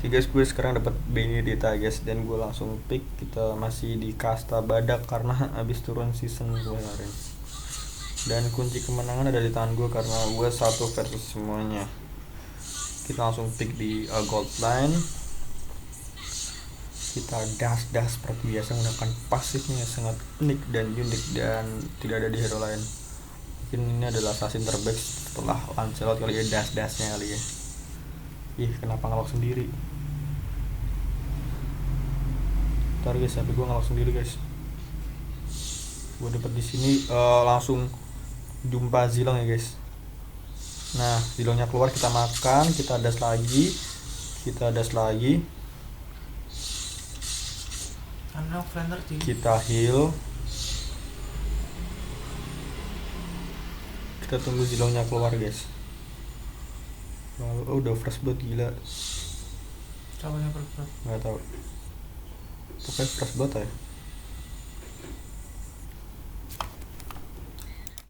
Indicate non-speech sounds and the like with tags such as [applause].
Oke guys, gue sekarang dapat Benedetta guys dan gue langsung pick kita masih di kasta badak karena [laughs] habis turun season kemarin. Dan kunci kemenangan ada di tangan gue karena gue satu versus semuanya. Kita langsung pick di uh, gold line. Kita dash dash seperti biasa menggunakan pasifnya sangat unik dan unik dan tidak ada di hero lain. Mungkin ini adalah assassin terbaik setelah Lancelot kali ya dash dashnya kali ya. Ih, kenapa ngelok sendiri? Ntar guys, tapi gue ngelok sendiri guys. Gue dapet di sini eh, langsung jumpa zilong ya guys. Nah, zilongnya keluar kita makan, kita das lagi, kita das lagi, kita heal. Kita tunggu zilongnya keluar guys. Oh, udah fresh blood gila. Siapa yang perlu? nggak tahu pokoknya fresh blood ya